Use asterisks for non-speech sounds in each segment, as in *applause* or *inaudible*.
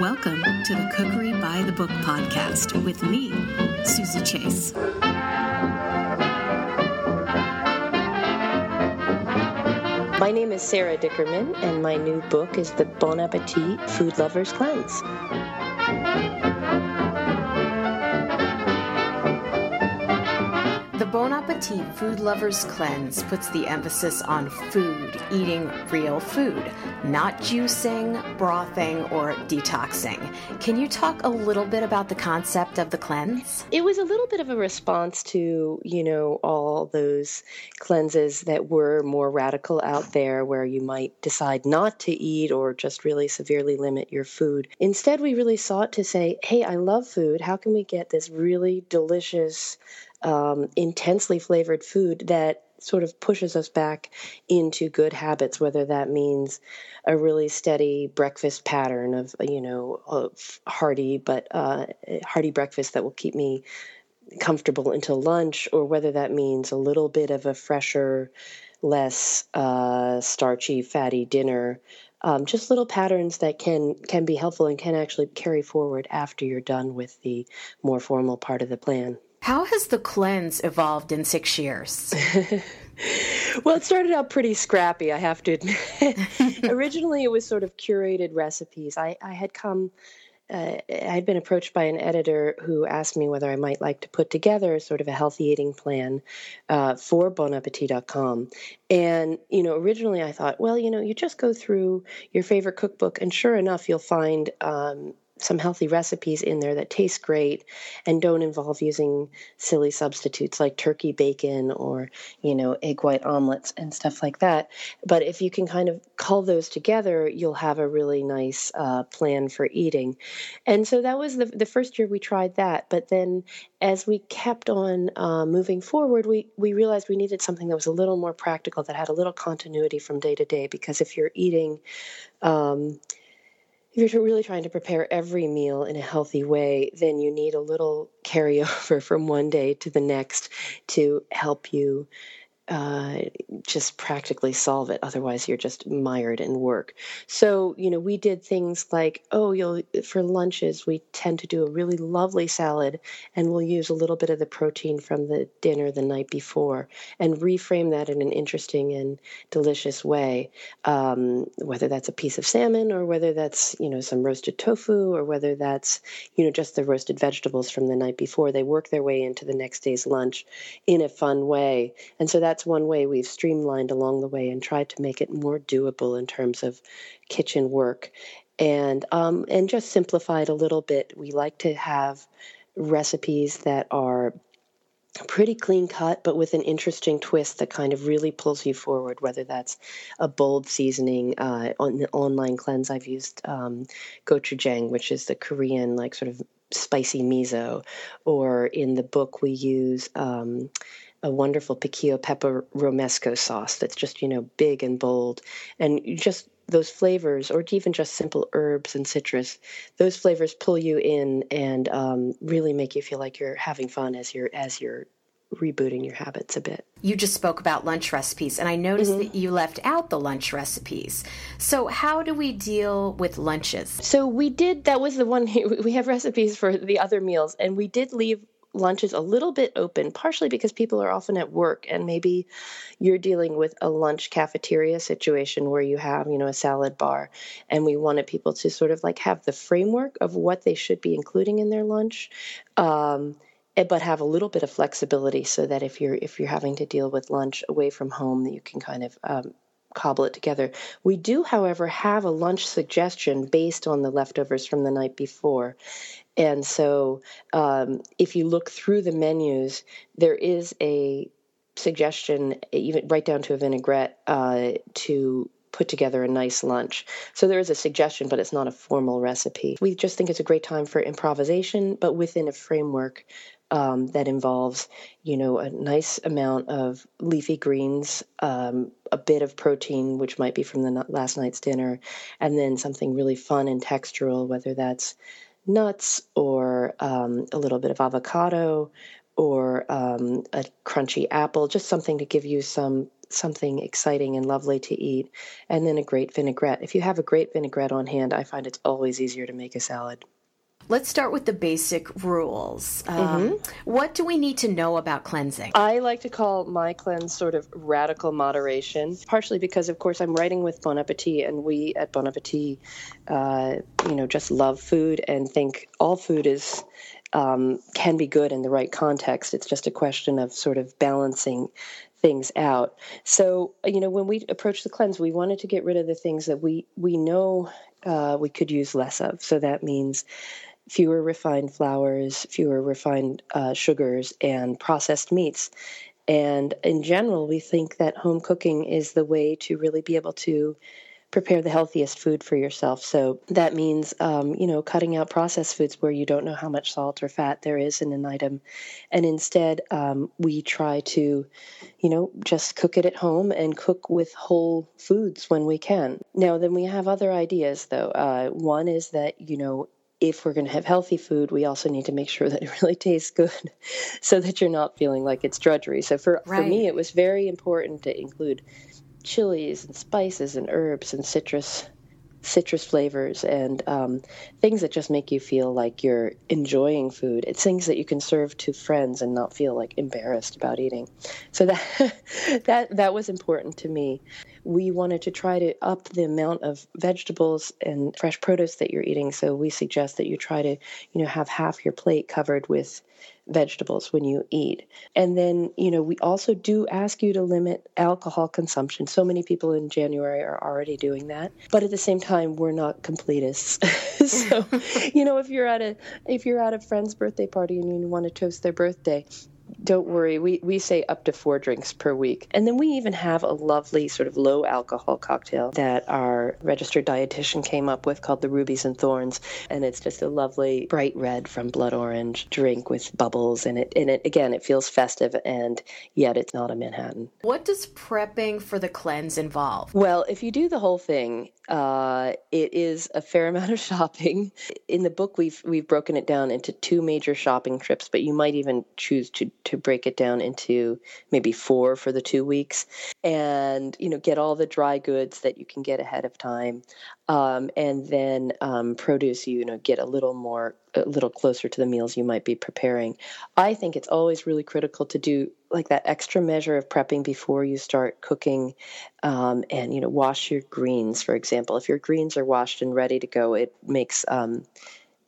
Welcome to the Cookery by the Book podcast with me, Suzy Chase. My name is Sara Dickerman, and my new book is The Bon Appetit Food Lovers Cleanse. Bon Appetit Food Lovers Cleanse puts the emphasis on food, eating real food, not juicing, brothing, or detoxing. Can you talk a little bit about the concept of the cleanse? It was a little bit of a response to, you know, all those cleanses that were more radical out there where you might decide not to eat or just really severely limit your food. Instead, we really sought to say, hey, I love food. How can we get this really delicious, um, intensely flavored food that sort of pushes us back into good habits, whether that means a really steady breakfast pattern of, you know, of hearty, but uh, hearty breakfast that will keep me comfortable until lunch, or whether that means a little bit of a fresher, less uh, starchy, fatty dinner. Um, just little patterns that can can be helpful and can actually carry forward after you're done with the more formal part of the plan. How has the cleanse evolved in six years? *laughs* well, it started out pretty scrappy, I have to admit. *laughs* Originally, it was sort of curated recipes. I, I had come, uh, I'd been approached by an editor who asked me whether I might like to put together sort of a healthy eating plan uh, for bonappetit.com. And, you know, originally I thought, well, you know, you just go through your favorite cookbook, and sure enough, you'll find um, some healthy recipes in there that taste great and don't involve using silly substitutes like turkey bacon or you know egg white omelets and stuff like that. But if you can kind of cull those together you'll have a really nice uh, plan for eating. And so that was the, the first year we tried that. But then as we kept on uh, moving forward we, we realized we needed something that was a little more practical that had a little continuity from day to day. Because if you're eating um, if you're really trying to prepare every meal in a healthy way, then you need a little carryover *laughs* from one day to the next to help you uh, just practically solve it. Otherwise, you're just mired in work. So, you know, we did things like, oh, you'll for lunches, we tend to do a really lovely salad, and we'll use a little bit of the protein from the dinner the night before, and reframe that in an interesting and delicious way. Um, whether that's a piece of salmon, or whether that's you know some roasted tofu, or whether that's you know just the roasted vegetables from the night before, they work their way into the next day's lunch in a fun way, and so that's that's one way we've streamlined along the way and tried to make it more doable in terms of kitchen work and um, and just simplified a little bit. We like to have recipes that are pretty clean cut, but with an interesting twist that kind of really pulls you forward. Whether that's a bold seasoning uh, on the online cleanse, I've used um, gochujang, which is the Korean like sort of spicy miso, or in the book we use. Um, a wonderful piquillo pepper romesco sauce that's just you know big and bold and just those flavors or even just simple herbs and citrus those flavors pull you in and um, really make you feel like you're having fun as you're as you're rebooting your habits a bit. You just spoke about lunch recipes, and I noticed mm-hmm. that you left out the lunch recipes. So, how do we deal with lunches? So, we did, that was the one, *laughs* we have recipes for the other meals, and we did leave lunch is a little bit open, partially because people are often at work and maybe you're dealing with a lunch cafeteria situation where you have, you know, a salad bar and we wanted people to sort of like have the framework of what they should be including in their lunch. Um, eh, but have a little bit of flexibility so that if you're if you're having to deal with lunch away from home that you can kind of um, cobble it together. We do, however, have a lunch suggestion based on the leftovers from the night before. And so um, if you look through the menus, there is a suggestion, even right down to a vinaigrette, uh, to put together a nice lunch. So there is a suggestion, but it's not a formal recipe. We just think it's a great time for improvisation, but within a framework um, that involves, you know, a nice amount of leafy greens, um, a bit of protein, which might be from the last night's dinner, and then something really fun and textural, whether that's nuts or um, a little bit of avocado or um, a crunchy apple, just something to give you some something exciting and lovely to eat, and then a great vinaigrette. If you have a great vinaigrette on hand, I find it's always easier to make a salad. Let's start with the basic rules. Um, mm-hmm. What do we need to know about cleansing? I like to call my cleanse sort of radical moderation, partially because, of course, I'm writing with Bon Appetit, and we at Bon Appetit, uh, you know, just love food and think all food is um, can be good in the right context. It's just a question of sort of balancing things out. So, you know, when we approach the cleanse, we wanted to get rid of the things that we we know uh, we could use less of. So that means fewer refined flours, fewer refined uh, sugars, and processed meats. And in general, we think that home cooking is the way to really be able to prepare the healthiest food for yourself. So that means, um, you know, cutting out processed foods where you don't know how much salt or fat there is in an item. And instead, um, we try to, you know, just cook it at home and cook with whole foods when we can. Now, then we have other ideas, though. Uh, one is that, you know, if we're going to have healthy food, we also need to make sure that it *laughs* really tastes good so that you're not feeling like it's drudgery. So for, right. for me, it was very important to include chilies and spices and herbs and citrus citrus flavors and um, things that just make you feel like you're enjoying food. It's things that you can serve to friends and not feel like embarrassed about eating. So that *laughs* that that was important to me. We wanted to try to up the amount of vegetables and fresh produce that you're eating. So we suggest that you try to, you know, have half your plate covered with vegetables when you eat. And then, you know, we also do ask you to limit alcohol consumption. So many people in January are already doing that. But at the same time, we're not completists. *laughs* so, *laughs* you know, if you're at a if you're at a friend's birthday party and you want to toast their birthday, don't worry. We, we say up to four drinks per week. And then we even have a lovely sort of low alcohol cocktail that our registered dietitian came up with called the Rubies and Thorns. And it's just a lovely bright red from blood orange drink with bubbles in it. And it, again, it feels festive and yet it's not a Manhattan. What does prepping for the cleanse involve? Well, if you do the whole thing, uh, it is a fair *laughs* amount of shopping. In the book, we've we've broken it down into two major shopping trips, but you might even choose to to break it down into maybe four for the two weeks, and you know get all the dry goods that you can get ahead of time, um, and then um, produce. You know, get a little more, a little closer to the meals you might be preparing. I think it's always really critical to do like that extra measure of prepping before you start cooking um, and you know wash your greens for example if your greens are washed and ready to go it makes um,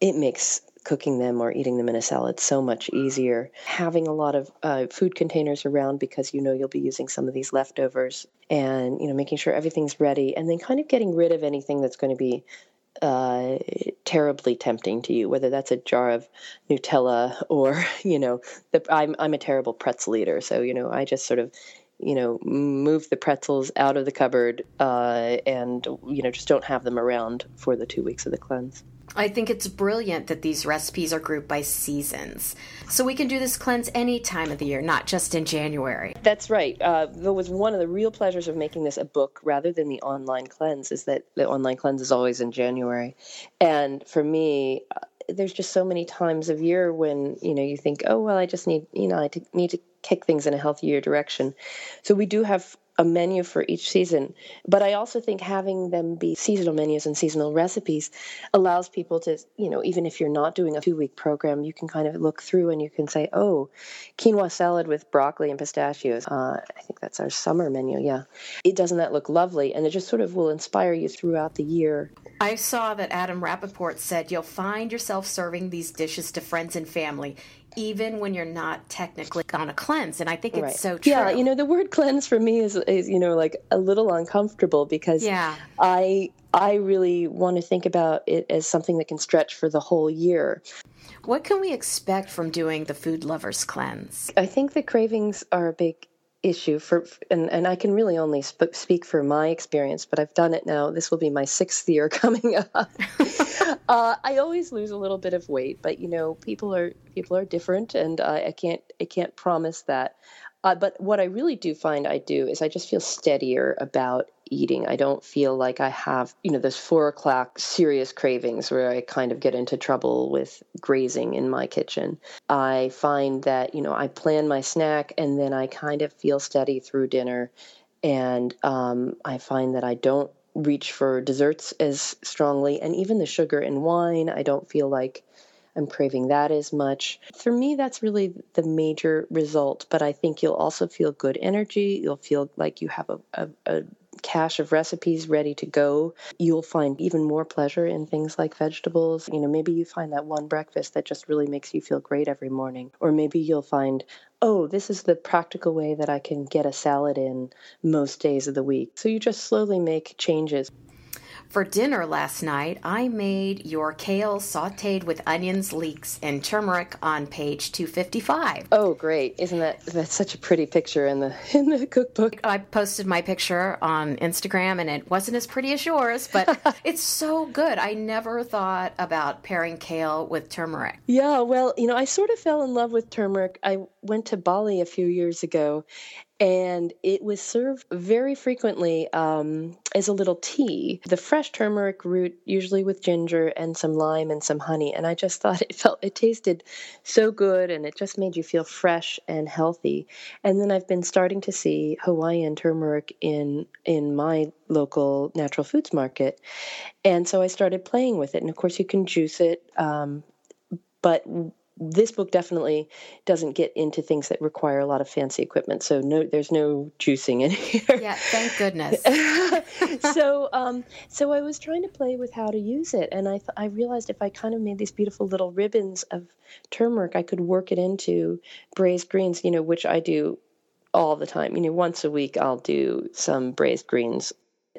it makes cooking them or eating them in a salad so much easier having a lot of uh, food containers around because you know you'll be using some of these leftovers and you know making sure everything's ready and then kind of getting rid of anything that's going to be uh, terribly tempting to you, whether that's a jar of Nutella or, *laughs* you know, the, I'm, I'm a terrible pretzel eater. So, you know, I just sort of, you know, move the pretzels out of the cupboard uh, and, you know, just don't have them around for the two weeks of the cleanse. I think it's brilliant that these recipes are grouped by seasons. So we can do this cleanse any time of the year, not just in January. That's right. Uh, that was one of the real pleasures of making this a book rather than the online cleanse, is that the online cleanse is always in January. And for me, uh, there's just so many times of year when, you know, you think, oh, well, I just need, you know, I need to kick things in a healthier direction. So we do have a menu for each season. But I also think having them be seasonal menus and seasonal recipes allows people to, you know, even if you're not doing a two week program, you can kind of look through and you can say, oh, quinoa salad with broccoli and pistachios. Uh, I think that's our summer menu. Yeah. It doesn't that look lovely? And it just sort of will inspire you throughout the year. I saw that Adam Rapoport said you'll find yourself serving these dishes to friends and family even when you're not technically on a cleanse. And I think it's right. so true. Yeah, you know, the word cleanse for me is, is you know, like a little uncomfortable because yeah. I I really want to think about it as something that can stretch for the whole year. What can we expect from doing the food lovers cleanse? I think the cravings are a big issue for and, and i can really only sp- speak for my experience but i've done it now. This will be my sixth year *laughs* coming up. *laughs* Uh, i always lose a little bit of weight but you know people are people are different and uh, i can't i can't promise that. Uh, but what I really do find I do is I just feel steadier about eating. I don't feel like I have, you know, those four o'clock serious cravings where I kind of get into trouble with grazing in my kitchen. I find that, you know, I plan my snack and then I kind of feel steady through dinner and um, I find that I don't reach for desserts as strongly, and even the sugar in wine, I don't feel like I'm craving that as much. For me, that's really the major result, but I think you'll also feel good energy. You'll feel like you have a, a, a cache of recipes ready to go. You'll find even more pleasure in things like vegetables. You know, maybe you find that one breakfast that just really makes you feel great every morning. Or maybe you'll find, oh, this is the practical way that I can get a salad in most days of the week. So you just slowly make changes. For dinner last night, I made your kale sauteed with onions, leeks, and turmeric on page 255. Oh, great. Isn't that that's such a pretty picture in the *laughs* in the cookbook. I posted my picture on Instagram and it wasn't as pretty as yours, but *laughs* it's so good. I never thought about pairing kale with turmeric. Yeah, well, you know, I sort of fell in love with turmeric. I went to Bali a few years ago and it was served very frequently um, as a little tea. The fresh turmeric root, usually with ginger and some lime and some honey, and I just *laughs* thought it felt it tasted so good, and it just made you feel fresh and healthy. And then I've been starting to see Hawaiian turmeric in in my local natural foods market, and so I started playing with it. And of course, you can juice it. Um, but this book definitely doesn't get into things that require a lot of fancy equipment. So no, there's no juicing in *laughs* here. Yeah, thank goodness. *laughs* so, um, so I was trying to play with how to use it, and I th- I realized if I kind of made these beautiful little ribbons of turmeric, I could work it into braised greens. You know, which I do all the time. You know, once a week I'll do some braised greens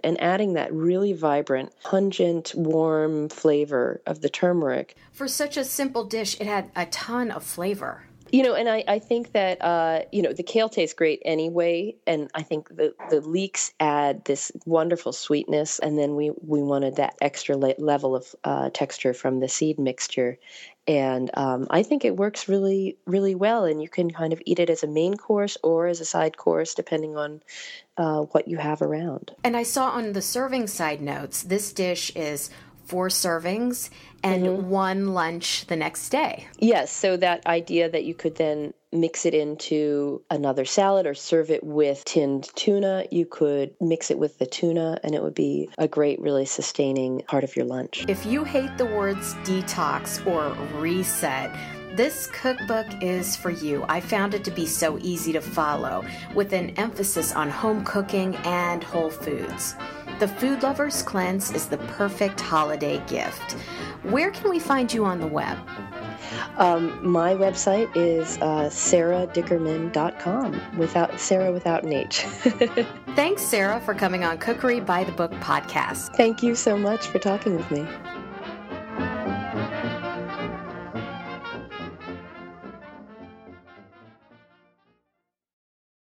and adding that really vibrant, pungent, warm flavor of the turmeric. For such a simple dish, it had a ton of flavor. You know, and I, I think that, uh, you know, the kale tastes great anyway. And I think the, the leeks add this wonderful sweetness. And then we, we wanted that extra le- level of uh, texture from the seed mixture. And um, I think it works really, really well. And you can kind of eat it as a main course or as a side course, depending on uh, what you have around. And I saw on the serving side notes, this dish is four servings and mm-hmm. one lunch the next day. Yes, so that idea that you could then mix it into another salad or serve it with tinned tuna, you could mix it with the tuna and it would be a great, really sustaining part of your lunch. If you hate the words detox or reset, this cookbook is for you. I found it to be so easy to follow, with an emphasis on home cooking and whole foods. The Food Lovers Cleanse is the perfect holiday gift. Where can we find you on the web? Um, my website is uh, saradickerman.com, without Sara without an H. *laughs* Thanks, Sara, for coming on Cookery by the Book podcast. Thank you so much for talking with me.